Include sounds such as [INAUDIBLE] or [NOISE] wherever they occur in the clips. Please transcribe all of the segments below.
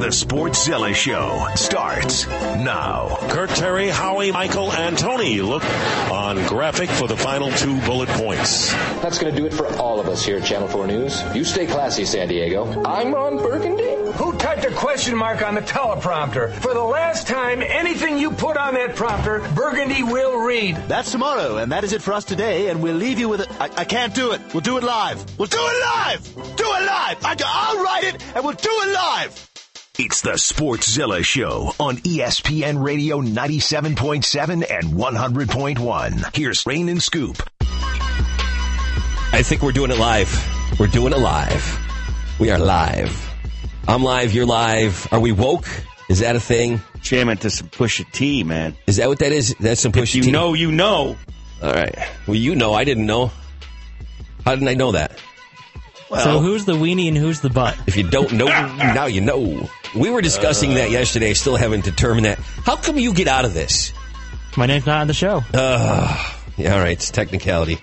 The Sportszilla Show starts now. Kurt Terry, Howie, Michael, and Tony look on graphic for the final two bullet points. That's going to do it for all of us here at Channel 4 News. You stay classy, San Diego. I'm Ron Burgundy. Who typed a question mark on the teleprompter? For the last time, anything you put on that prompter, Burgundy will read. That's tomorrow, and that is it for us today, and we'll leave you with it. I, I can't do it. We'll do it live. We'll do it live! Do it live! I, I'll write it, and we'll do it live! It's the Sportszilla Show on ESPN Radio 97.7 and 100.1. Here's Rain and Scoop. I think we're doing it live. We're doing it live. We are live. I'm live. You're live. Are we woke? Is that a thing? Jamming to some Pusha T, man. Is that what that is? That's some push. If you know, you know. All right. Well, you know. I didn't know. How didn't I know that? Well, so who's the weenie and who's the butt? If you don't know, [LAUGHS] now you know. We were discussing that yesterday. Still haven't determined that. How come you get out of this? My name's not on the show. Uh, yeah, all right. It's technicality.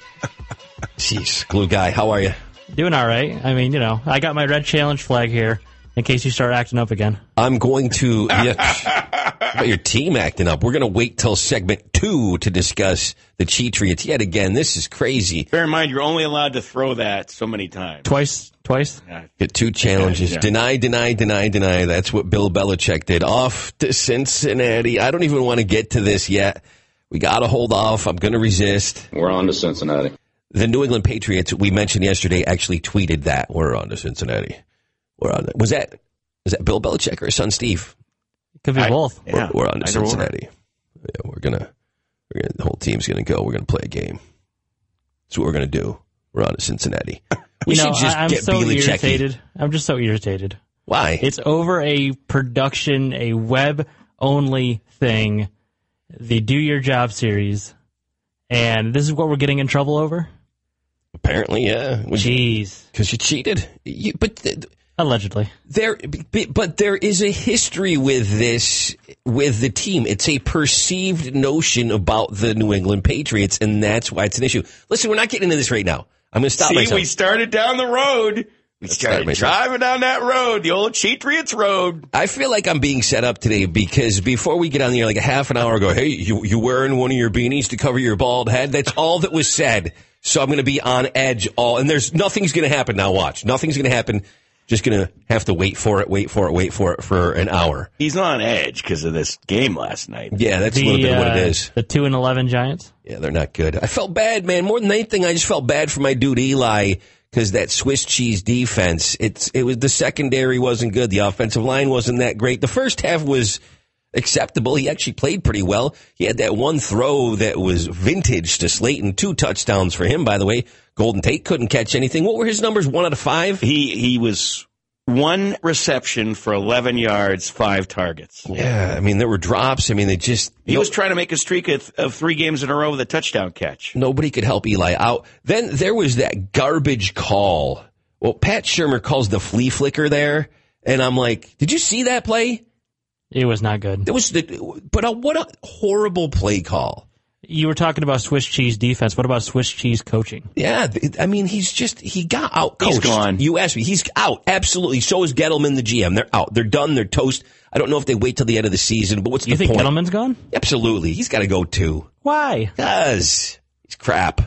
Jeez, glue guy. How are you? Doing all right. I mean, you know, I got my red challenge flag here in case you start acting up again. I'm going to. Yeah, how [LAUGHS] about your team acting up? We're going to wait till segment two to discuss the Cheatriots yet again. This is crazy. bear in mind, you're only allowed to throw that so many times. Twice, twice. Get two challenges. Yeah. Deny, deny, deny, deny. That's what Bill Belichick did. Off to Cincinnati. I don't even want to get to this yet. We got to hold off. I'm going to resist. We're on to Cincinnati. The New England Patriots, we mentioned yesterday, actually tweeted that. We're on to Cincinnati. We're on. Was that, was that Bill Belichick or his son Steve? Could be I- both. Yeah, we're, we're on to either or. Cincinnati. Yeah, we're gonna, we're gonna. The whole team's gonna go. We're gonna play a game. That's what we're gonna do. We're on to Cincinnati. [LAUGHS] We you know, should just I, am get so Belichick. irritated. I'm just so irritated. Why? It's over a production, a web only thing, the Do Your Job series, and this is what we're getting in trouble over. Apparently, yeah. Jeez, Because you cheated. You, but th- allegedly. there, but there is a history with this with the team. It's a perceived notion about the New England Patriots, and that's why it's an issue. Listen, we're not getting into this right now. I'm going to stop See, myself. we started down the road. We start started myself. driving down that road, the old Cheatriots road. I feel like I'm being set up today because before we get on the air, like a half an hour ago, hey, you you wearing one of your beanies to cover your bald head? That's all that was said. So I'm going to be on edge all, and there's nothing's going to happen now. Watch, nothing's going to happen. Just going to have to wait for it, wait for it, wait for it for an hour. He's on edge because of this game last night. Yeah, that's The, a little bit of what uh, it is. The two and eleven Giants. Yeah, they're not good. I felt bad, man. More than anything, I just felt bad for my dude Eli because that Swiss cheese defense. It's it was the secondary wasn't good. The offensive line wasn't that great. The first half was acceptable. He actually played pretty well. He had that one throw that was vintage to Slayton. Two touchdowns for him, by the way. Golden Tate couldn't catch anything. What were his numbers? One out of five. He he was one reception for 11 yards, five targets. Yeah, I mean there were drops. I mean they just He no- was trying to make a streak of, of three games in a row with a touchdown catch. Nobody could help Eli out. Then there was that garbage call. Well, Pat Shurmur calls the flea flicker there, and I'm like, did you see that play? It was not good. It was the, but uh, what a horrible play call. You were talking about Swiss cheese defense. What about Swiss cheese coaching? Yeah, I mean, he's just he got out coached. He's gone. You asked me, he's out. Absolutely. So is Gettleman, the GM. They're out. They're done. They're toast. I don't know if they wait till the end of the season, but what's You the think point? Gettleman's gone? Absolutely, he's got to go too. Why? Cause he's crap.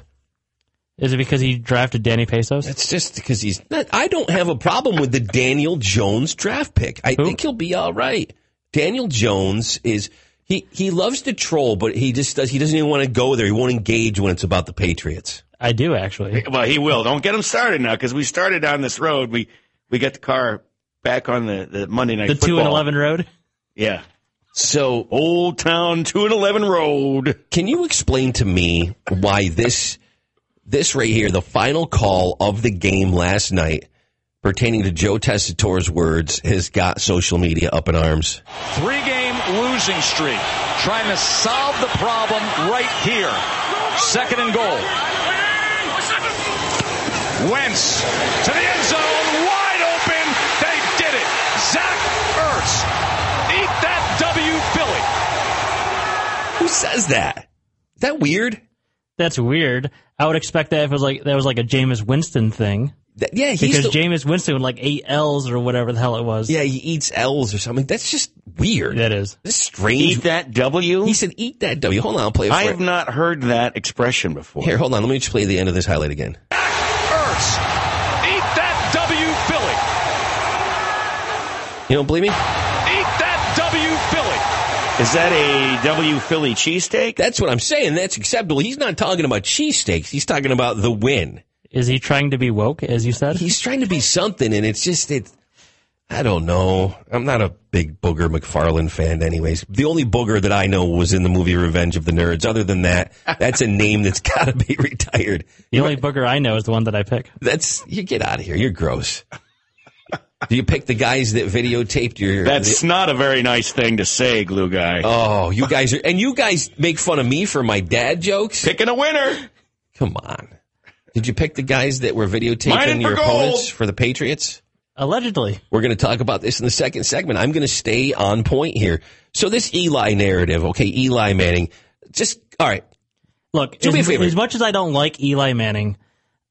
Is it because he drafted Danny Pesos? It's just because he's not. I don't have a problem with the Daniel Jones draft pick. I Who? think he'll be all right. Daniel Jones is he he loves to troll, but he just does. He doesn't even want to go there. He won't engage when it's about the Patriots. I do actually. Well, he will. Don't get him started now because we started down this road. We we got the car back on the, the Monday night The two and eleven road. Yeah. So, Old Town 2 and 11 Road. can you explain to me why this this right here, the final call of the game last night, pertaining to Joe Tessitore's words, has got social media up in arms? Three game losing streak. Trying to solve the problem right here. Second and goal. Wentz to the end zone. Wide open. They did it. Zach Ertz. Eat that W, Philly. Who says that? Is that weird? That's weird. I would expect that if it was like that was like a Jameis Winston thing. That- yeah, he's because the, Jameis Winston like eight L's or whatever the hell it was. yeah he eats L's or something. That's just weird. that is. That's strange. Eat that W. He said, "Eat that W." Hold on, I'll play it for I you. have not heard that expression before. Here, hold on. Let me just play the end of this highlight again. Ertz. Eat that W, Philly. You don't believe me? Eat that W, Philly. Is that a W Philly cheesesteak? That's what I'm saying. That's acceptable. He's not talking about cheesesteaks. He's talking about the win. Is he trying to be woke, as you said? He's trying to be something, and it's just it. I don't know. I'm not a big Booger McFarland fan, anyways. The only Booger that I know was in the movie Revenge of the Nerds. Other than that, [LAUGHS] that's a name that's got to be retired. the only booger I know is the one that I pick. That's you get out of here. You're gross. Do you pick the guys that videotaped your? That's the- not a very nice thing to say, glue guy. oh, you guys are, and you guys make fun of me for my dad jokes. Picking a winner. Come on. Did you pick the guys that were Mining videotaping your gold. opponents for the Patriots? Allegedly. We're going to talk about this in the second segment. I'm going to stay on point here. So this Eli narrative, okay, Eli Manning, just all right. Look, Do as, me a favor. as much as I don't like Eli Manning,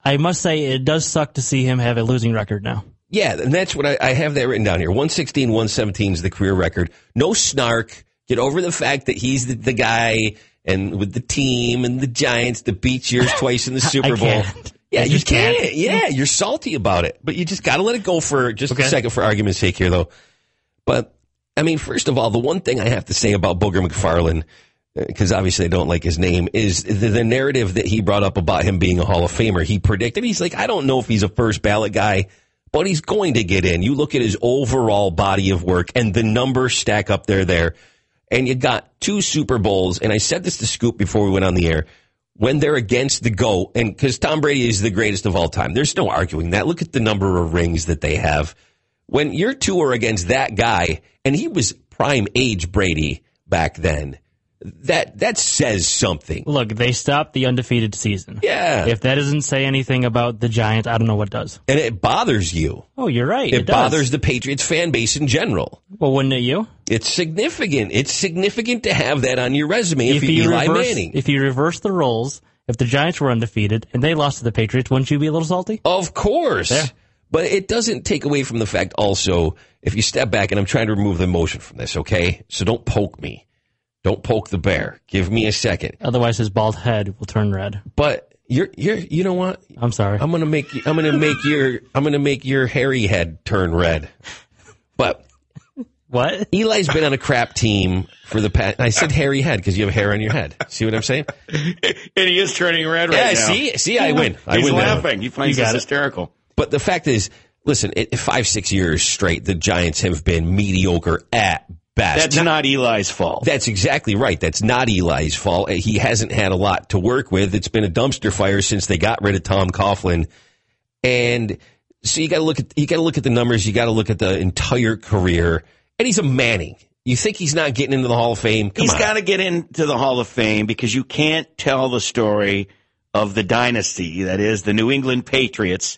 I must say it does suck to see him have a losing record now. Yeah, and that's what I, I have that written down here. 116, 117 is the career record. No snark. Get over the fact that he's the, the guy and with the team and the Giants that beats yours [LAUGHS] twice in the Super I Bowl. can't. Yeah, you can't. can't. Yeah, you're salty about it, but you just got to let it go for just Okay. a second for argument's sake here, though. But I mean, first of all, the one thing I have to say about Booger McFarland, uh, because obviously I don't like his name, is the, the narrative that he brought up about him being a Hall of Famer. He predicted he's like, I don't know if he's a first ballot guy, but he's going to get in. You look at his overall body of work, and the numbers stack up there. There, and you got two Super Bowls. And I said this to Scoop before we went on the air. When they're against the GOAT, and because Tom Brady is the greatest of all time, there's no arguing that. Look at the number of rings that they have when your two are against that guy, and he was prime age Brady back then, that that says something. Look, they stopped the undefeated season. Yeah. If that doesn't say anything about the Giants, I don't know what does. And it bothers you. Oh, you're right. It, It, bothers the Patriots fan base in general. Well, wouldn't it you? It's significant. It's significant to have that on your resume if, you're Eli reverse, Manning. if you reverse the roles, if the Giants were undefeated and they lost to the Patriots, wouldn't you be a little salty? Of course. Yeah. But it doesn't take away from the fact also, if you step back, and I'm trying to remove the emotion from this, okay? So don't poke me. Don't poke the bear. Give me a second. Otherwise, his bald head will turn red. But you're you're you know what? I'm sorry. I'm gonna make you- I'm gonna make your I'm gonna make your hairy head turn red. But what? Eli's been on a crap team for the past. I said hairy head because you have hair on your head. See what I'm saying? [LAUGHS] And he is turning red right yeah. now. See, see, I win. I He's win. that laughing. He finds You got this it. hysterical. But the fact is, listen, it, five six years straight, the Giants have been mediocre at best. That's not Eli's fault. That's exactly right. That's not Eli's fault. He hasn't had a lot to work with. It's been a dumpster fire since they got rid of Tom Coughlin. And so you got to look at you got to look at the numbers. You got to look at the entire career. And he's a Manning. You think he's not getting into the Hall of Fame? Come He's got to get into the Hall of Fame because you can't tell the story of the dynasty that is the New England Patriots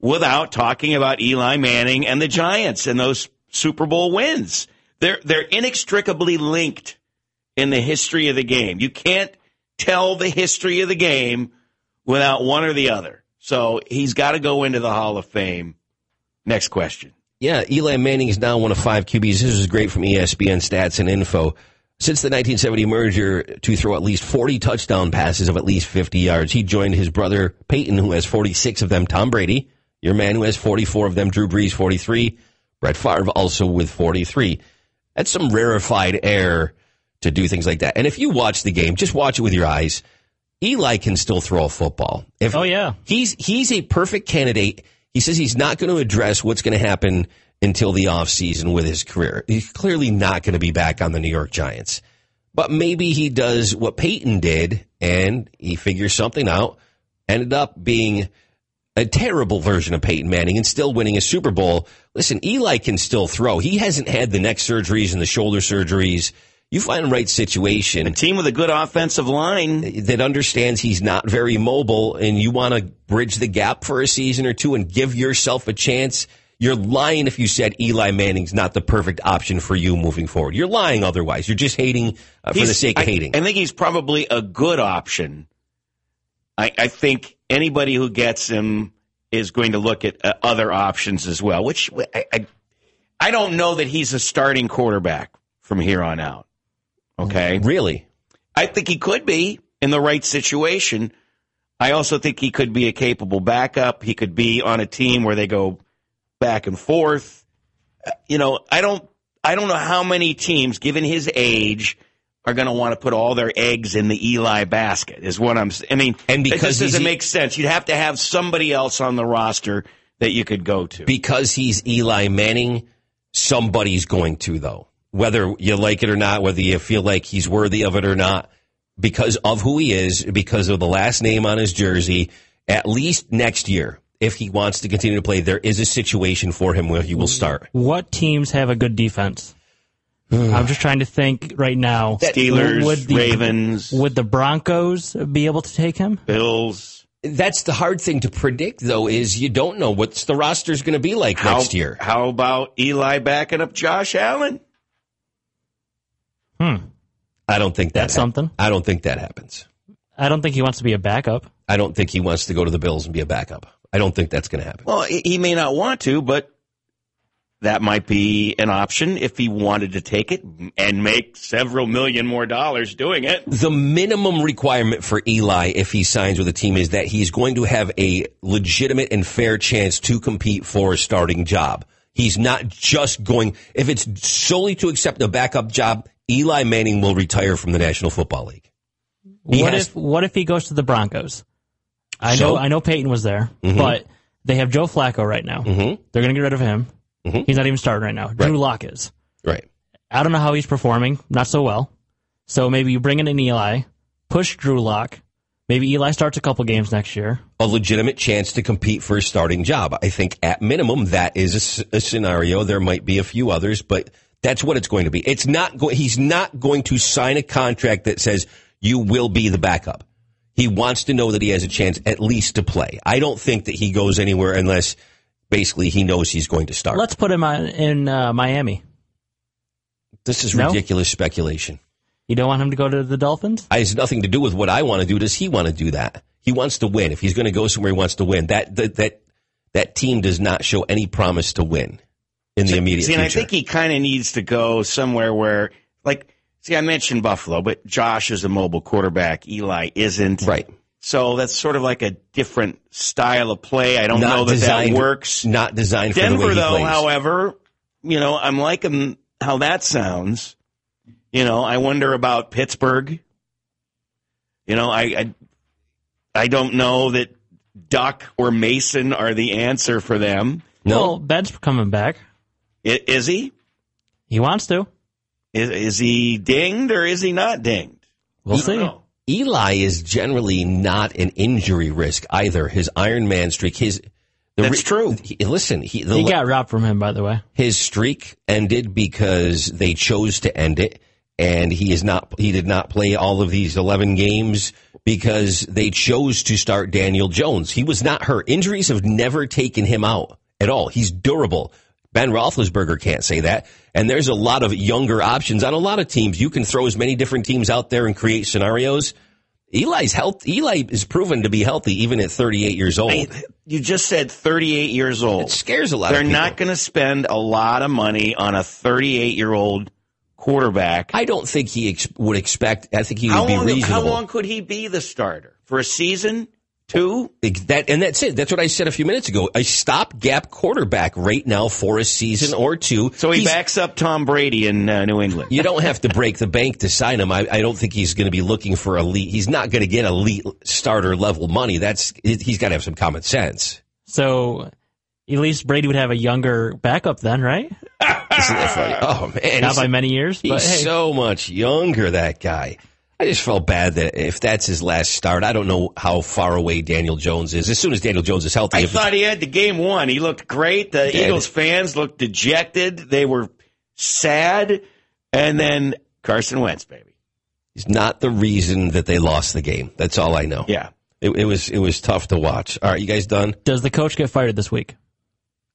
without talking about Eli Manning and the Giants and those Super Bowl wins. They're they're inextricably linked in the history of the game. You can't tell the history of the game without one or the other. So he's got to go into the Hall of Fame. Next question. Yeah, Eli Manning is now one of five QBs. This is great from ESPN stats and info. Since the 1970 merger to throw at least 40 touchdown passes of at least 50 yards, he joined his brother Peyton, who has 46 of them, Tom Brady, your man who has 44 of them, Drew Brees, 43, Brett Favre also with 43. That's some rarefied air to do things like that. And if you watch the game, just watch it with your eyes. Eli can still throw a football. If Oh, yeah. he's he's a perfect candidate. He says he's not going to address what's going to happen until the offseason with his career. He's clearly not going to be back on the New York Giants. But maybe he does what Peyton did and he figures something out. Ended up being a terrible version of Peyton Manning and still winning a Super Bowl. Listen, Eli can still throw. He hasn't had the neck surgeries and the shoulder surgeries. You find the right situation A team with a good offensive line. that understands he's not very mobile and you want to bridge the gap for a season or two and give yourself a chance, you're lying if you said Eli Manning's not the perfect option for you moving forward. You're lying otherwise. You're just hating uh, for the sake of I- hating. I think he's probably a good option. I, I think anybody who gets him is going to look at uh, other options as well. Which I, I I don't know that he's a starting quarterback from here on out. Okay, Really? I think he could be in the right situation. I also think he could be a capable backup. He could be on a team where they go back and forth. Uh, You know, I don't I don't know how many teams given his age are going to want to put all their eggs in the Eli basket. Is what I'm s- I mean, And it because just doesn't make sense. You'd have to have somebody else on the roster that you could go to. Because he's Eli Manning, somebody's going to, though. Whether you like it or not, whether you feel like he's worthy of it or not, because of who he is, because of the last name on his jersey, at least next year, if he wants to continue to play, there is a situation for him where he will start. What teams have a good defense? I'm just trying to think right now. Steelers, Would the- Ravens, Would the Broncos be able to take him? Bills. That's the hard thing to predict, though, is you don't know what's the roster's going to be like How, next year. How about Eli backing up Josh Allen? Hmm. I don't think that That's hap- something. I don't think that happens. I don't think he wants to be a backup. I don't think he wants to go to the Bills and be a backup. I don't think that's going to happen. Well, he he may not want to, but that might be an option if he wanted to take it and make several million more dollars doing it. The minimum requirement for Eli, if he signs with a team, is that he's going to have a legitimate and fair chance to compete for a starting job. He's not just going, if it's solely to accept a backup job, Eli Manning will retire from the National Football League. He what has- if what if he goes to the Broncos? I So? know I know Peyton was there, Mhm. but they have Joe Flacco right now. Mhm. They're going to get rid of him. Mhm. He's not even starting right now. Drew Lock is. Right. I don't know how he's performing. Not so well. So maybe you bring in an Eli, push Drew Lock. Maybe Eli starts a couple games next year. A legitimate chance to compete for a starting job. I think at minimum that is a scenario. There might be a few others, but that's what it's going to be. It's not going. He's not going to sign a contract that says you will be the backup. He wants to know that he has a chance at least to play. I don't think that he goes anywhere unless basically he knows he's going to start. Let's put him on, in uh, Miami. this is No? ridiculous speculation. You don't want him to go to the Dolphins? It has nothing to do with what I want to do. Does he want to do that? He wants to win. If he's going to go somewhere, he wants to win. That that that, that team does not show any promise to win in the immediate See, and I think he kind of needs to go somewhere where, like, see, I mentioned Buffalo, but Josh is a mobile quarterback. Eli isn't. right. So that's sort of like a different style of play. I don't Not know that designed- that works. Not designed for the Denver, way he though, plays. however, you know, I'm liking how that sounds. You know, I wonder about Pittsburgh. You know, I, I, I don't know that Duck or Mason are the answer for them. no, Well, Ben's coming back. I- Is he? He wants to. Is, is he dinged or is he not dinged? We'll see. know. Eli is generally not an injury risk either. His Iron Man streak, his the That's true. he- listen, he, the, He got robbed from him, by the way. his streak ended because they chose to end it and he is not he did not play all of these 11 games because they chose to start Daniel Jones. He was not hurt. Injuries have never taken him out at all. He's durable. Ben Roethlisberger can't say that. And there's a lot of younger options on a lot of teams. You can throw as many different teams out there and create scenarios. Eli's health. Eli is proven to be healthy even at 38 years old. I- you just said 38 years old. it scares a lot They're of people. not going to spend a lot of money on a 38 year old quarterback. I don't think he ex- would expect. I think he would How be long, reasonable. how long could he be the starter? For a season? Two? That and that's it. That's what I said a few minutes ago. A stopgap quarterback right now for a season or two. So he He's- backs up Tom Brady in uh, New England. You don't have to break the bank to sign him. I, I don't think he's going to be looking for elite. He's not going to get elite starter level money. That's he's got to have some common sense. So at least Brady would have a younger backup then, right? [LAUGHS] Isn't that funny? Oh man, Not he's, by many years, he's but hey. so much younger. That guy. I just felt bad that if that's his last start, I don't know how far away Daniel Jones is. As soon as Daniel Jones is healthy, I thought he had the game one. He looked great. The Did. Eagles fans looked dejected. They were sad. And then Carson Wentz, baby. he's not the reason that they lost the game. That's all I know. Yeah. It, it was it was tough to watch. All right, you guys done? Does the coach get fired this week?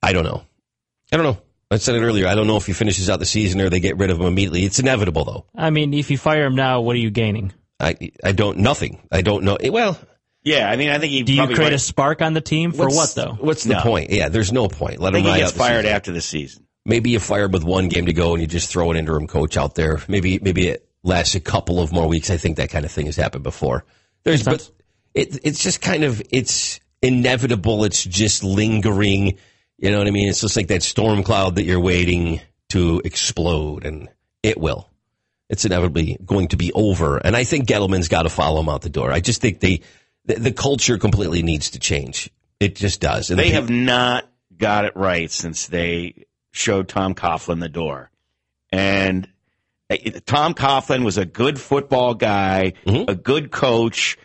I don't know. I don't know. I said it earlier. I don't know if he finishes out the season or they get rid of him immediately. It's inevitable, though. I mean, if you fire him now, what are you gaining? I I don't nothing. I don't know. Well, Yeah, I mean, I think he. Do you create might- a spark on the team for What's- what though? What's the No. point? Yeah, there's no point. Let I him think he gets out fired season. after the season. Maybe you fire him with one game to go and you just throw an interim coach out there. Maybe maybe it lasts a couple of more weeks. I think that kind of thing has happened before. There's but it, it's just kind of it's inevitable. It's just lingering. You know what I mean? It's just like that storm cloud that you're waiting to explode, and it will. It's inevitably going to be over. And I think Gettleman's got to follow him out the door. I just think they the, the culture completely needs to change. It just does. And They the- have not got it right since they showed Tom Coughlin the door. And uh, Tom Coughlin was a good football guy, Mm-hmm. a good coach.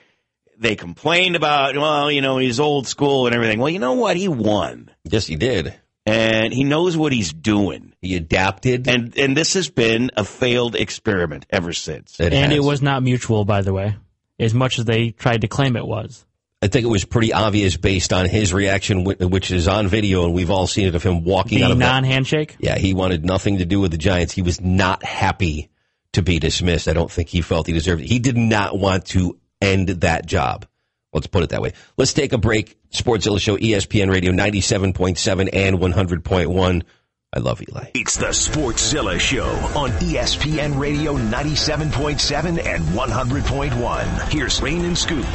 They complained about, well, you know, he's old school and everything. Well, you know what? He won. Yes, he did. And he knows what he's doing. He adapted. And and this has been a failed experiment ever since. It and has. it was not mutual, by the way, as much as they tried to claim it was. I think it was pretty obvious based on his reaction, which is on video, and we've all seen it of him walking out of that. non-handshake. Yeah, he wanted nothing to do with the Giants. He was not happy to be dismissed. I don't think he felt he deserved it. He did not want to end that job. Let's put it that way. Let's take a break. Sportszilla Show, E ESPN Radio, 97.7 and 100.1. I love Eli. It's the Sportszilla Show on ESPN Radio 97.7 and 100.1. Here's Rain and Scoop.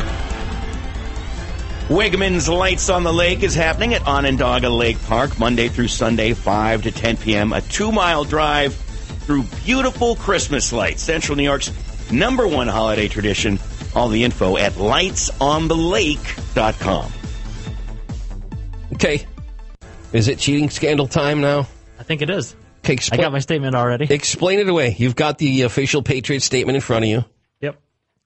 Wegmans Lights on the Lake is happening at Onondaga Lake Park Monday through Sunday, 5 to 10 p.m. A two mile drive through beautiful Christmas lights. Central New York's number one holiday tradition. All the info at lightsonthelake.com. Okay. Is it cheating scandal time now? I think it is. Okay, I got my statement already. explain it away. You've got the official Patriot statement in front of you. Yep.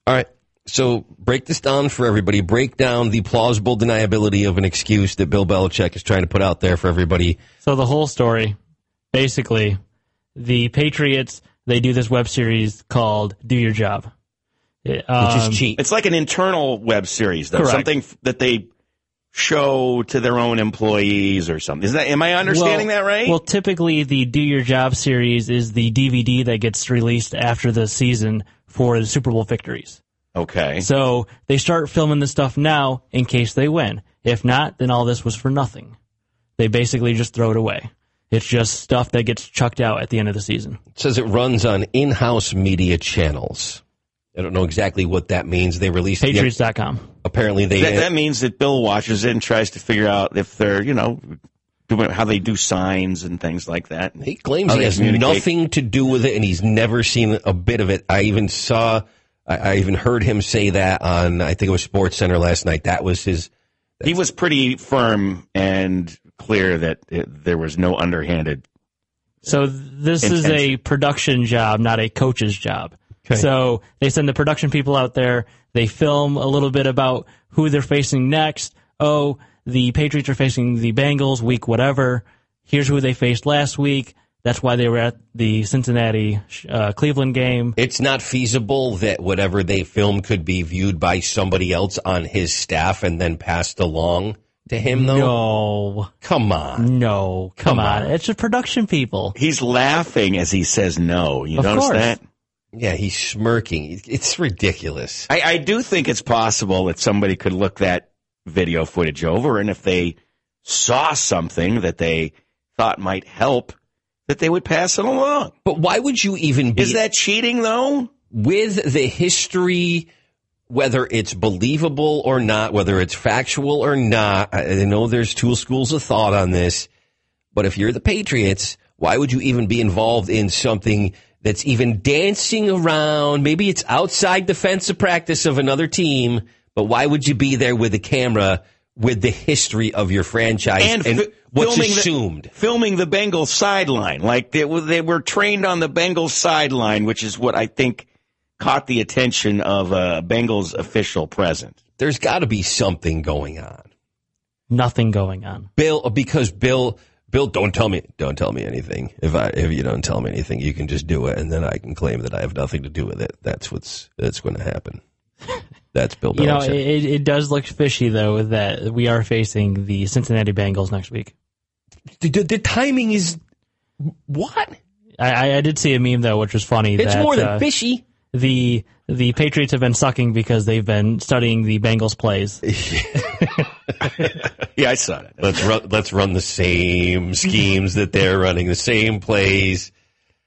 All right. So break this down for everybody. Break down the plausible deniability of an excuse that Bill Belichick is trying to put out there for everybody. So the whole story, basically, the Patriots they do this web series called "Do Your Job," It, Which um, is cheat. It's like an internal web series, though. Correct. Something that they show to their own employees or something. Is that, am I understanding well, that right? Well, typically the "Do Your Job" series is the DVD that gets released after the season for the Super Bowl victories. okay. So they start filming this stuff now in case they win. If not, then all this was for nothing. They basically just throw it away. It's just stuff that gets chucked out at the end of the season. It says it runs on in-house media channels. I don't know exactly what that means. They released the- Patriots.com. apparently they That, that means that Bill watches it and tries to figure out if they're, you know, doing how they do signs and things like that. He claims How he has nothing to do with it, and he's never seen a bit of it. I even saw, I, I even heard him say that on, I think it was Sports Center last night. That was his. He was pretty firm and clear that it, there was no underhanded. So this is a production job, not a coach's job. So they send the production people out there. They film a little bit about who they're facing next. Oh, the Patriots are facing the Bengals week whatever. Here's who they faced last week. That's why they were at the Cincinnati uh, Cleveland game. It's not feasible that whatever they film could be viewed by somebody else on his staff and then passed along to him, though. No, Come on. no, come, Come on. on. It's the production people. He's laughing as he says no. You Of notice course. that? Yeah, he's smirking. It's ridiculous. I, I do think it's possible that somebody could look that video footage over, and if they saw something that they thought might help, that they would pass it along. But why would you even be Is that cheating, though? with the history, whether it's believable or not, whether it's factual or not? I I know there's two schools of thought on this, but if you're the Patriots, why would you even be involved in something that's even dancing around? Maybe it's outside defensive practice of another team, but why would you be there with a camera with the history of your franchise and, fi- what's filming assumed? The, filming the Bengals sideline. Like they, were- they were trained on the Bengals sideline, which is what I think caught the attention of a Bengals official present. There's got to be something going on. Nothing going on. Bill, because Bill, Bill, don't tell me, don't tell me anything. If I, if you don't tell me anything, you can just do it, and then I can claim that I have nothing to do with it. That's what's that's going to happen. [LAUGHS] That's Bill You know, it, it does look fishy though that we are facing the Cincinnati Bengals next week. the, the, the timing is what? I, I- I did see a meme though, which was funny. It's that, more than uh, fishy. the the Patriots have been sucking because they've been studying the Bengals plays. [LAUGHS] [LAUGHS] Yeah, I saw that. Let's run. Let's run the same schemes that they're running, the same plays.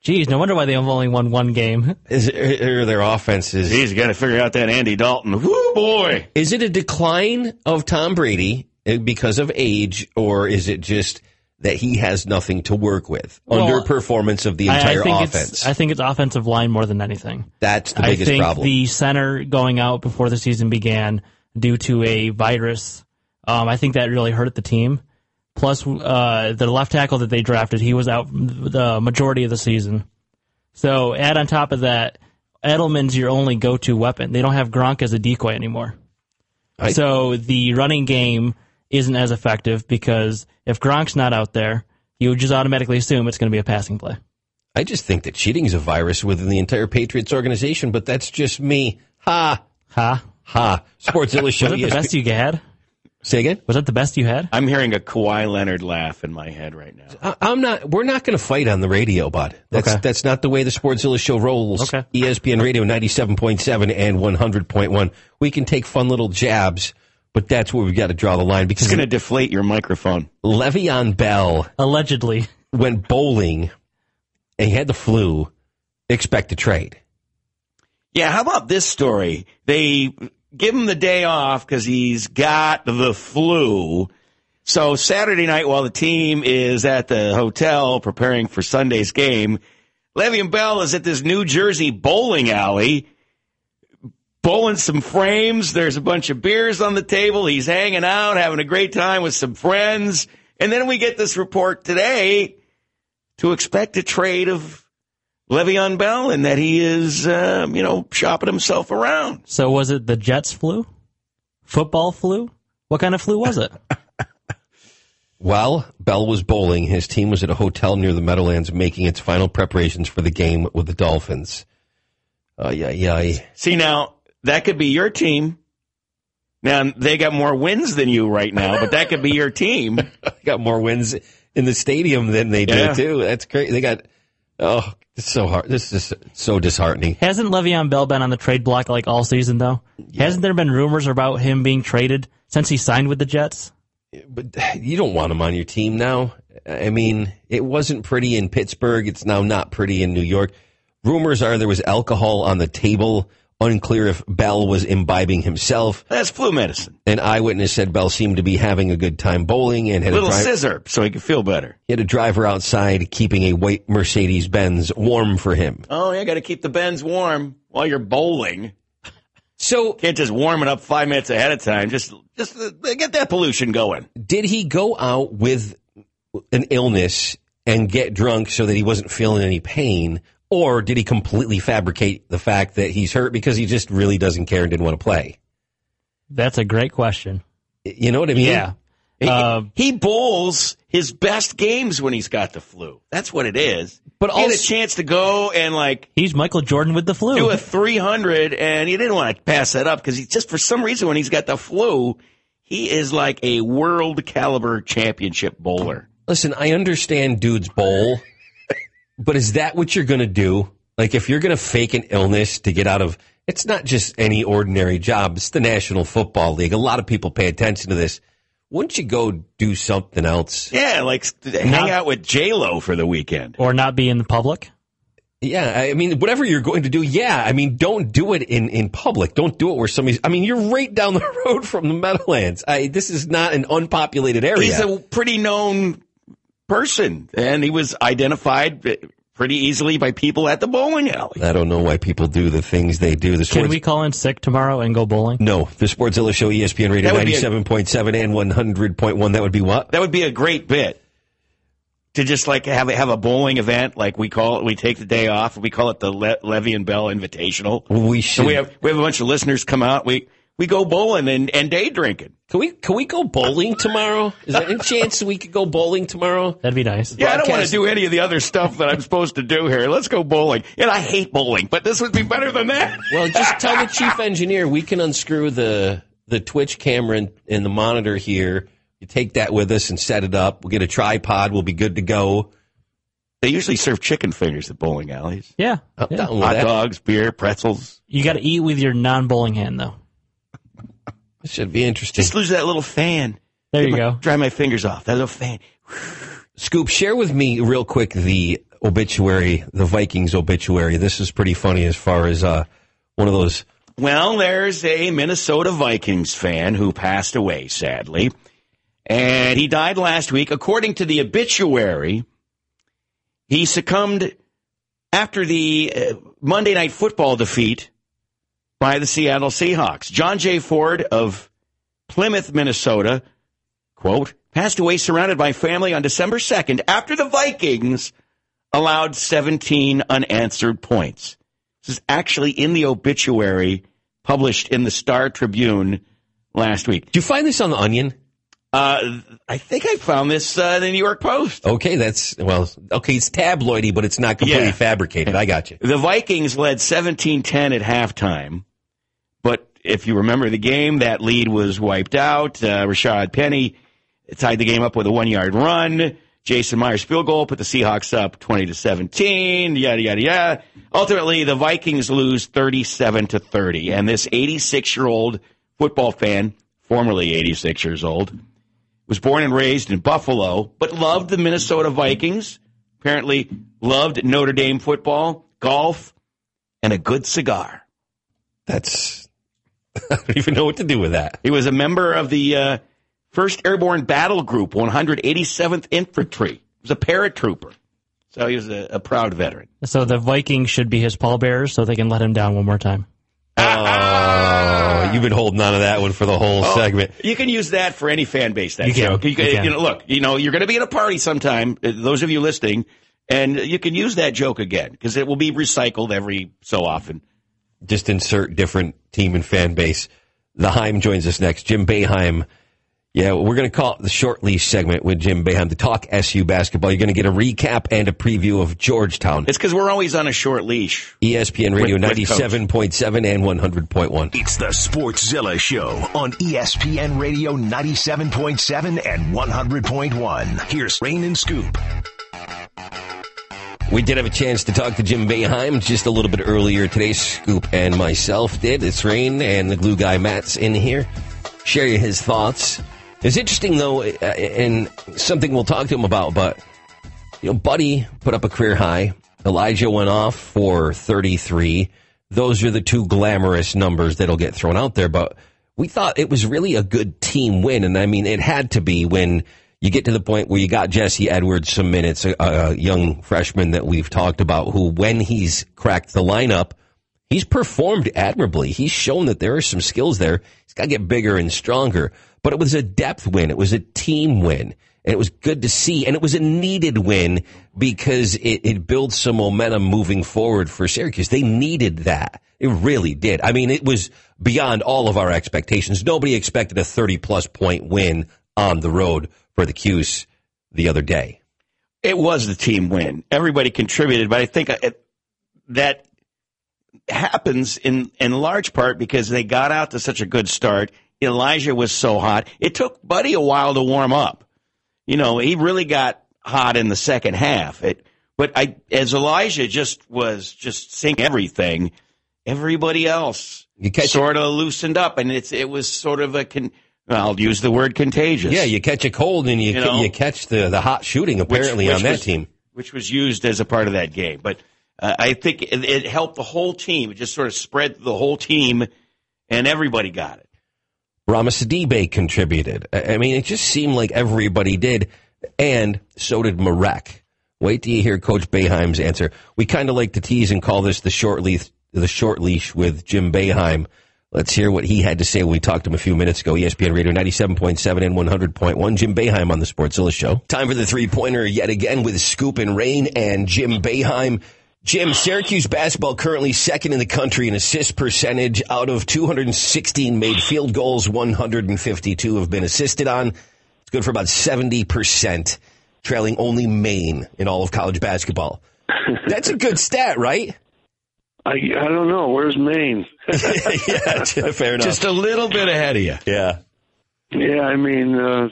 Geez, no wonder why they have only won one game. Is or their offenses? He's got to figure out that Andy Dalton. Whoo boy! Is it a decline of Tom Brady uh, because of age, or is it just that he has nothing to work with? Well, Underperformance of the entire I think offense. It's, I think it's offensive line more than anything. That's the biggest I think problem. the center going out before the season began due to a virus. Um, I think that really hurt the team. Plus, uh, the left tackle that they drafted, he was out the majority of the season. So add on top of that, Edelman's your only go-to weapon. They don't have Gronk as a decoy anymore. I- so the running game isn't as effective because if Gronk's not out there, you just automatically assume it's going to be a passing play. I just think that cheating is a virus within the entire Patriots organization, but that's just me. Ha Ha! ha. Sports. [LAUGHS] Was that the best you had? Say again. Was that the best you had? I'm hearing a Kawhi Leonard laugh in my head right now. I- I'm not. We're not going to fight on the radio, bud. That's Okay. that's not the way the Sportszilla show rolls. Okay. ESPN Radio 97.7 and 100.1. We can take fun little jabs, but that's where we've got to draw the line because It's going to deflate your microphone. Le'Veon Bell Allegedly. went bowling and he had the flu. Expect a trade. Yeah, how about this story? They give him the day off because he's got the flu. So Saturday night, while the team is at the hotel preparing for Sunday's game, Le'Veon Bell is at this New Jersey bowling alley, bowling some frames. There's a bunch of beers on the table. He's hanging out, having a great time with some friends. And then we get this report today to expect a trade of Le'Veon Bell and that he is, um, you know, shopping himself around. So was it the Jets flu? Football flu? What kind of flu was it? [LAUGHS] While Bell was bowling, his team was at a hotel near the Meadowlands making its final preparations for the game with the Dolphins. Uh, yeah, yeah. See, now, that could be your team. Now, they got more wins than you right now, but that could be your team. [LAUGHS] got more wins in the stadium than they do too. That's great. They got oh, it's so hard. This is so disheartening. Hasn't Le'Veon Bell been on the trade block like all season though? Hasn't there been rumors about him being traded since he signed with the Jets? But you don't want him on your team now. I mean, it wasn't pretty in Pittsburgh. It's now not pretty in New York. Rumors are there was alcohol on the table. Unclear if Bell was imbibing himself. That's flu medicine. An eyewitness said Bell seemed to be having a good time bowling and had Little a drive, scissor so he could feel better. he had a driver outside keeping a white Mercedes Benz warm for him. Oh, yeah, got to keep the Benz warm while you're bowling. So Can't just warm it up five minutes ahead of time. Just, just uh, get that pollution going. did he go out with an illness and get drunk so that he wasn't feeling any pain? Or did he completely fabricate the fact that he's hurt because he just really doesn't care and didn't want to play? That's a great question. You know what I mean? Yeah. He, Uh, he bowls his best games when he's got the flu. That's what it is. But he had a chance to go and like He's Michael Jordan with the flu. do a 300 and he didn't want to pass that up because he just for some reason when he's got the flu, he is like a world caliber championship bowler. Listen, I understand dudes bowl, but is that what you're going to do? Like, if you're going to fake an illness to get out of, it's not just any ordinary job. It's the National Football League. A lot of people pay attention to this. Wouldn't you go do something else? Yeah, like hang out with J Lo for the weekend. or not be in the public. Yeah, I mean, whatever you're going to do, yeah. I mean, don't do it in, in public. Don't do it where somebody's. I mean, you're right down the [LAUGHS] road from the Meadowlands. I, this is not an unpopulated area. He's a pretty known person, and he was identified pretty easily by people at the bowling alley. I don't know why people do the things they do. The Can sports, we call in sick tomorrow and go bowling? no, the Sportszilla Show, ESPN Radio, That would be a- 97.7 and 100.1. That would be what? That would be a great bit to just like have a, have a bowling event, like we call it. We take the day off. We call it the Le- Le'Veon Bell Invitational. We So should. we have we have a bunch of listeners come out. We we go bowling and, and day drinking. Can we can we go bowling tomorrow? Is there any [LAUGHS] chance we could go bowling tomorrow? That'd be nice. Yeah, I don't want to do any of the other stuff that I'm supposed to do here. Let's go bowling. And I hate bowling, but this would be better than that. Well, just tell the chief engineer we can unscrew the the Twitch camera and, and the monitor here. You take that with us and set it up. We'll get a tripod. We'll be good to go. They usually serve chicken fingers at bowling alleys. Yeah. Oh, yeah. Hot dogs, beer, pretzels. You got to eat with your non-bowling hand, though. This should be interesting. Just lose that little fan. There Get you my- go. Dry my fingers off. That little fan. Scoop, share with me real quick the obituary, the Vikings obituary. This is pretty funny as far as uh, one of those. Well, there's a Minnesota Vikings fan who passed away, sadly. And he died last week. According to the obituary, he succumbed after the uh, Monday Night Football defeat by the Seattle Seahawks. John J. Ford of Plymouth, Minnesota, quote, passed away surrounded by family on December 2nd after the Vikings allowed 17 unanswered points. This is actually in the obituary published in the Star Tribune last week. Did you find this on the Onion? Uh, I think I found this uh, in the New York Post. Okay, that's well. Okay, it's tabloidy, but it's not completely Yeah. fabricated. I got you. The Vikings led 17-10 at halftime, but if you remember the game, that lead was wiped out. Uh, Rashad Penny tied the game up with a one-yard run. Jason Myers field goal put the Seahawks up 20 to 17. Yada yada yada. Ultimately, the Vikings lose 37 to 30, and this 86-year-old football fan, formerly 86 years old, was born and raised in Buffalo, but loved the Minnesota Vikings. Apparently, loved Notre Dame football, golf, and a good cigar. That's. [LAUGHS] I don't even know what to do with that. He was a member of the uh, First Airborne Battle Group, 187th Infantry. He was a paratrooper. So he was a, a proud veteran. So the Vikings should be his pallbearers so they can let him down one more time. Oh, [LAUGHS] you've been holding on to that one for the whole Oh, segment. You can use that for any fan base. That You can. joke. You can. know, look, you know, you're going to be at a party sometime. uh, Those of you listening, and you can use that joke again because it will be recycled every so often. Just insert different team and fan base. The Heim joins us next. Jim Boeheim. Yeah, we're going to call it the short leash segment with Jim Boeheim to talk SU basketball. You're going to get a recap and a preview of Georgetown. It's because we're always on a short leash. ESPN Radio With- with 97.7 and 100.1. It's the Sportszilla Show on ESPN Radio 97.7 and 100.1. Here's Rain and Scoop. We did have a chance to talk to Jim Boeheim just a little bit earlier today. Scoop and myself did. It's Rain and the glue guy Matt's in here. Share his thoughts. It's interesting though, uh, and something we'll talk to him about. But you know, Buddy put up a career high. Elijah went off for 33. Those are the two glamorous numbers that'll get thrown out there. But we thought it was really a good team win, and I mean, it had to be when you get to the point where you got Jesse Edwards some minutes, a, a young freshman that we've talked about, who when he's cracked the lineup, he's performed admirably. He's shown that there are some skills there. He's got to get bigger and stronger. But it was a depth win. It was a team win. And it was good to see. And it was a needed win because it, it builds some momentum moving forward for Syracuse. They needed that. It really did. I mean, it was beyond all of our expectations. Nobody expected a 30 plus point win on the road for the Cuse the other day. It was the team win. Everybody contributed, but I think uh, it, that happens in in large part because they got out to such a good start. Elijah was so hot. It took Buddy a while to warm up. You know, he really got hot in the second half. It, but I, as Elijah just was just seeing everything, everybody else sort of loosened up, and it's it was sort of a con. I'll use the word contagious. Yeah, you catch a cold and you You know? you catch the, the hot shooting apparently which on that was- team. which was used as a part of that game. But uh, I think it, it helped the whole team. It just sort of spread the whole team, and everybody got it. Rama Sidibe contributed. I mean, it just seemed like everybody did, and so did Marek. Wait till you hear Coach Boeheim's answer. We kind of like to tease and call this the short leash, the short leash with Jim Boeheim. Let's hear what he had to say when we talked to him a few minutes ago. ESPN Radio 97.7 and 100.1. Jim Boeheim on the Sportszilla Show. Time for the three pointer yet again with Scoop and Rain and Jim Boeheim. Jim, Syracuse basketball currently second in the country in assist percentage. Out of 216 made field goals, 152 have been assisted on. It's good for about 70%, trailing only Maine in all of college basketball. That's a good stat, right? I I don't know. Where's Maine? [LAUGHS] yeah, [LAUGHS] fair enough. Just a little bit ahead of you. yeah. Yeah, I mean, uh,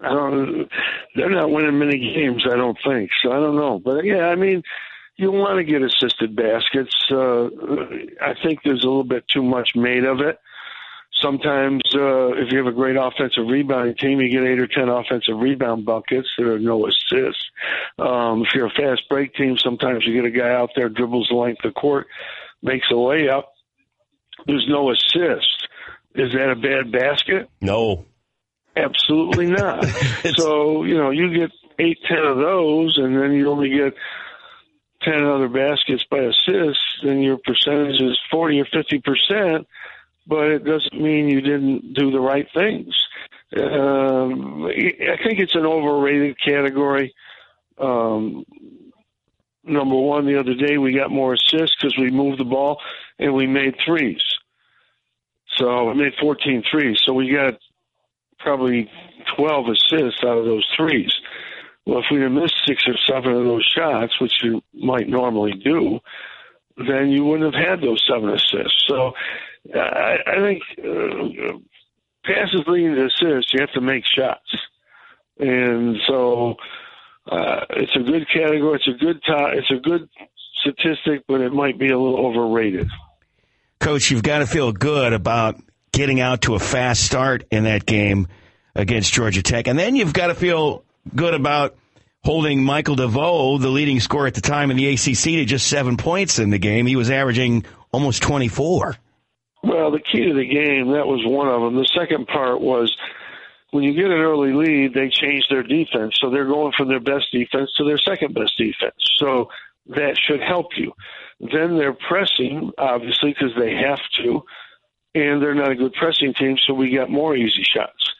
I don't. They're not winning many games. I don't think. So I don't know. But yeah, I mean, you want to get assisted baskets. Uh, I think there's a little bit too much made of it. Sometimes, uh, if you have a great offensive rebounding team, you get eight or ten offensive rebound buckets. There are no assists. Um, if you're a fast break team, sometimes you get a guy out there dribbles the length of court, makes a layup. There's no assist. Is that a bad basket? No. Absolutely not. [LAUGHS] so, you know, you get eight, ten of those, and then you only get 10 other baskets by assists, then your percentage is 40 or 50%, but it doesn't mean you didn't do the right things. Um, I think it's an overrated category. Um, number one, the other day we got more assists because we moved the ball and we made threes. So we made 14 threes. So we got probably 12 assists out of those threes. Well, if we had missed six or seven of those shots, which you might normally do, then you wouldn't have had those seven assists. So I, I think uh, leading to assists, you have to make shots. And so uh, it's a good category. It's a good It's a good statistic, but it might be a little overrated. Coach, you've got to feel good about getting out to a fast start in that game against Georgia Tech, and then you've got to feel good about holding Michael DeVoe, the leading scorer at the time in the ACC, to just seven points in the game. He was averaging almost 24. Well, the key to the game, that was one of them. The second part was when you get an early lead, they change their defense. So they're going from their best defense to their second best defense. So that should help you. Then they're pressing, obviously, because they have to, and they're not a good pressing team, so we got more easy shots.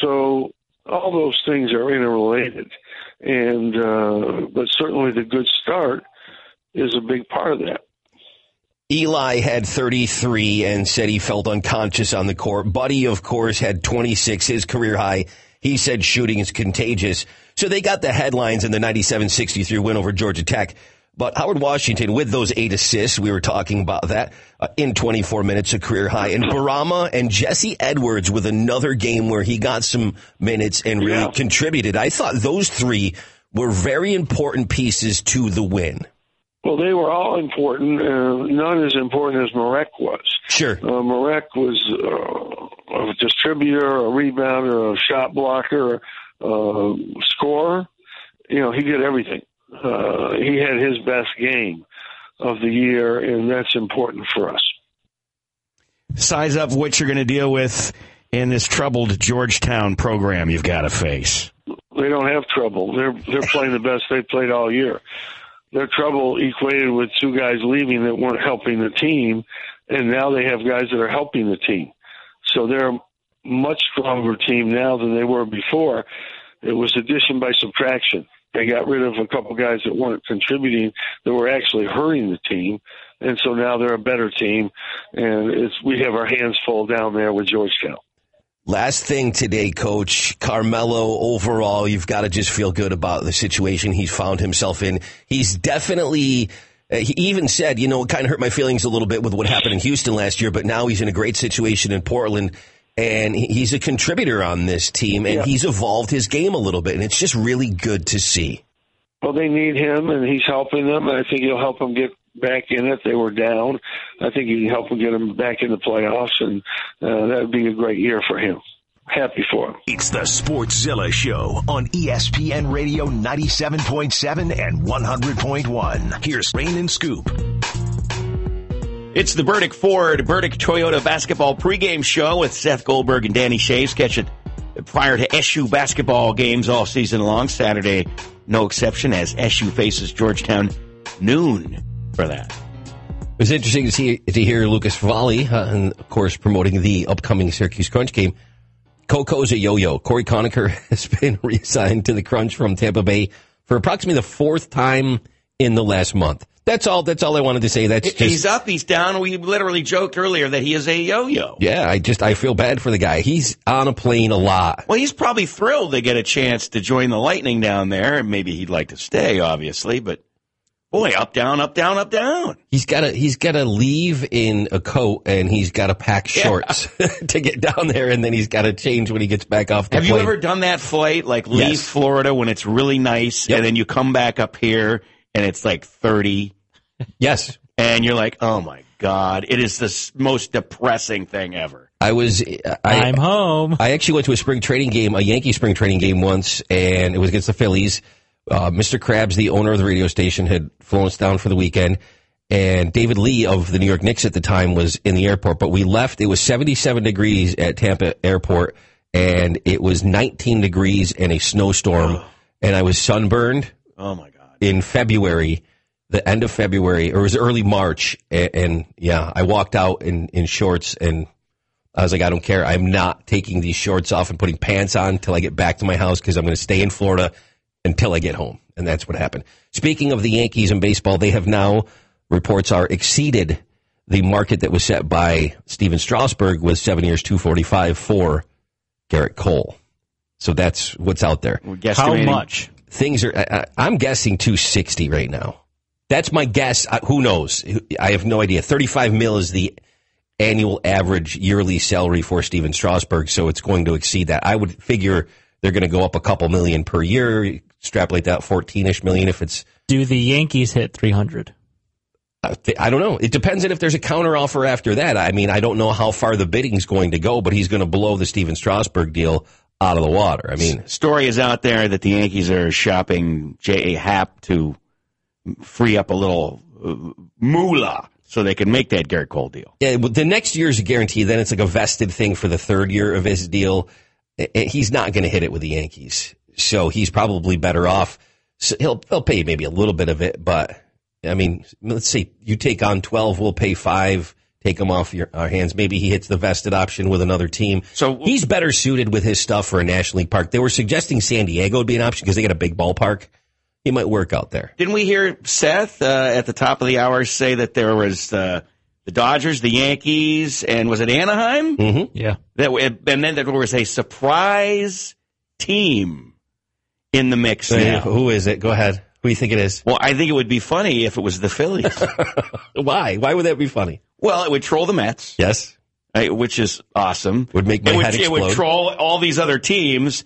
So all those things are interrelated, and uh, but certainly the good start is a big part of that. Eli had 33 and said he felt unconscious on the court. Buddy, of course, had 26, his career high. He said shooting is contagious. So they got the headlines in the 97-63 win over Georgia Tech. But Howard Washington, with those eight assists, we were talking about that uh, in 24 minutes, a career high. And Bourama and Jesse Edwards with another game where he got some minutes and really yeah. contributed. I thought those three were very important pieces to the win. Well, they were all important. Uh, none as important as Marek was. Sure. Uh, Marek was uh, a distributor, a rebounder, a shot blocker, uh, scorer. You know, he did everything uh, he had his best game of the year, and that's important for us. Size up what you're going to deal with in this troubled Georgetown program you've got to face. They don't have trouble. They're they're playing the best they've played all year. Their trouble equated with two guys leaving that weren't helping the team, and now they have guys that are helping the team. So they're a much stronger team now than they were before. It was addition by subtraction. They got rid of a couple guys that weren't contributing, that were actually hurting the team, and so now they're a better team. And it's we have our hands full down there with Georgetown. Last thing today, Coach Carmelo. Overall, you've got to just feel good about the situation he's found himself in. He's definitely. Uh, he even said, you know, it kind of hurt my feelings a little bit with what happened in Houston last year, but now he's in a great situation in Portland and he's a contributor on this team, and yeah. he's evolved his game a little bit, and it's just really good to see. Well, they need him, and he's helping them, and I think he'll help them get back in it. They were down. I think he can help them get them back in the playoffs, and uh, that would be a great year for him. Happy for him. It's the Sportszilla Show on ESPN Radio 97.7 and 100.1. Here's Rain and Scoop. It's the Burdick Ford, Burdick Toyota basketball pregame show with Seth Goldberg and Danny Shaves. Catch it prior to SU basketball games all season long. Saturday, no exception, as SU faces Georgetown noon for that. It was interesting to see to hear Lucas Valli, uh, and of course promoting the upcoming Syracuse Crunch game. Coco's a yo-yo. Cory Conacher [LAUGHS] has been reassigned to the Crunch from Tampa Bay for approximately the fourth time in the last month. That's all. That's all I wanted to say. That's just, he's up, he's down. We literally joked earlier that he is a yo-yo. Yeah, I just I feel bad for the guy. He's on a plane a lot. Well, he's probably thrilled to get a chance to join the Lightning down there, maybe he'd like to stay, obviously. But Boy, up, down, up, down, up, down. He's got to he's got to leave in a coat and he's got to pack shorts [LAUGHS] to get down there, and then he's got to change when he gets back off the Have plane. you ever done that flight? Like leave Yes. Florida when it's really nice, Yep. and then you come back up here and it's like 30, Yes, and you're like, oh my God, it is the most depressing thing ever. I was. I, I'm home. I actually went to a spring training game, a Yankee spring training game once, and it was against the Phillies. Uh, Mr. Krabs, the owner of the radio station, had flown us down for the weekend, and David Lee of the New York Knicks at the time was in the airport. But we left. It was 77 degrees at Tampa Airport, and it was 19 degrees and a snowstorm, and I was sunburned Oh my God. in February, the end of February, or it was early March, and, and yeah, I walked out in, in shorts, and I was like, I don't care. I'm not taking these shorts off and putting pants on until I get back to my house because I'm going to stay in Florida until I get home, and that's what happened. Speaking of the Yankees and baseball, they have now reports are exceeded the market that was set by Stephen Strasburg with seven years, two forty five for Gerrit Cole. So that's what's out there We're How much? things are. I, I- I'm guessing 260 right now. That's my guess. I, who knows? I have no idea. 35 mil is the annual average yearly salary for Stephen Strasburg, so it's going to exceed that. I would figure they're going to go up a couple million per year. Extrapolate that 14ish million if it's. Do the Yankees hit 300? I th- I don't know. It depends on if there's a counter offer after that. I mean, I don't know how far the bidding's going to go, but he's going to blow the Stephen Strasburg deal out of the water. I mean, Story is out there that the Yankees are shopping J.A. Happ to free up a little uh, moolah so they can make that Gerrit Cole deal. Yeah, but the next year is a guarantee. Then it's like a vested thing for the third year of his deal. He's not going to hit it with the Yankees, so he's probably better off. So he'll they'll pay maybe a little bit of it, but I mean, let's say you take on twelve, we'll pay five. Take him off your our hands. Maybe he hits the vested option with another team. So- he's better suited with his stuff for a National League park. They were suggesting San Diego would be an option because they got a big ballpark. He might work out there. Didn't we hear Seth uh, at the top of the hour say that there was uh, the Dodgers, the Yankees, and was it Anaheim? Mm-hmm. Yeah. That and then there was a surprise team in the mix now. Who is it? Go ahead. Who do you think it is? Well, I think it would be funny if it was the Phillies. [LAUGHS] Why? Why would that be funny? well, it would troll the Mets, Yes. right, which is awesome. Would make my it would, head It would troll all these other teams,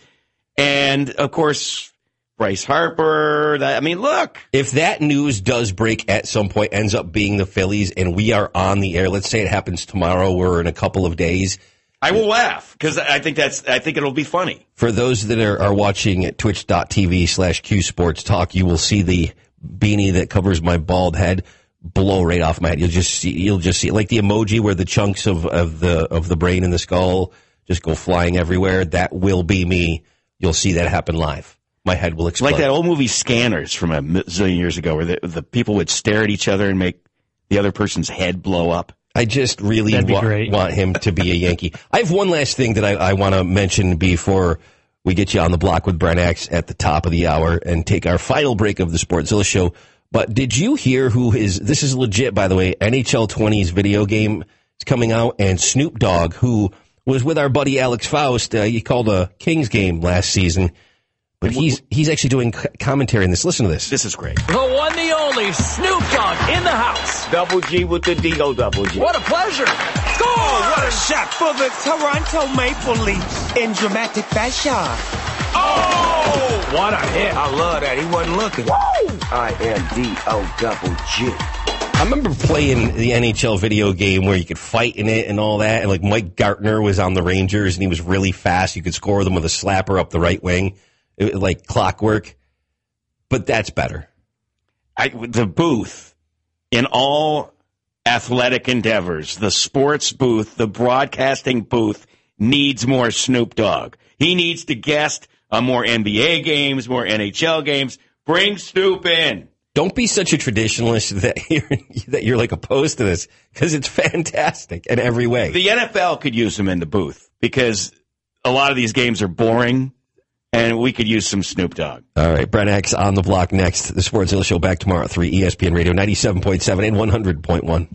and of course, Bryce Harper. That, I mean, look, if that news does break at some point, ends up being the Phillies, and we are on the air, let's say it happens tomorrow or in a couple of days. I will laugh because I think that's. I think it'll be funny. For those that are, are watching at twitch.tv slash Q Sports Talk, you will see the beanie that covers my bald head blow right off my head. You'll just see, you'll just see, like the emoji where the chunks of, of the, of the brain and the skull just go flying everywhere. That will be me. You'll see that happen live. My head will explode. like that old movie Scanners from a zillion years ago, where the, the people would stare at each other and make the other person's head blow up. I just really wa- want him to be a [LAUGHS] Yankee. I have one last thing that I, I want to mention before we get you on the block with Brent Axe at the top of the hour and take our final break of the Sportszilla show. But did you hear who is, this is legit, by the way, NHL 20's video game is coming out and Snoop Dogg, who was with our buddy Alex Faust, uh, he called a Kings game last season, but he's, he's actually doing commentary in this. Listen to this. This is great. The one, the only Snoop Dogg in the house. Double G with the D-O double G. What a pleasure. Score! Oh, what a shot for the Toronto Maple Leafs in dramatic fashion. Oh! What a hit. I love that. He wasn't looking. I am D-O double G. I remember playing the NHL video game where you could fight in it and all that. And like Mike Gartner was on the Rangers and he was really fast. You could score them with a slapper up the right wing, It- like clockwork. But that's better. I, the booth in all athletic endeavors, the sports booth, the broadcasting booth needs more Snoop Dogg. He needs to guest on more NBA games, more NHL games. Bring Snoop in. Don't be such a traditionalist that you're, that you're like opposed to this because it's fantastic in every way. The NFL could use him in the booth because a lot of these games are boring and we could use some Snoop Dogg. All right, Brent Axe on the block next. The Sports Show back tomorrow at 3 ESPN Radio 97.7 and 100.1.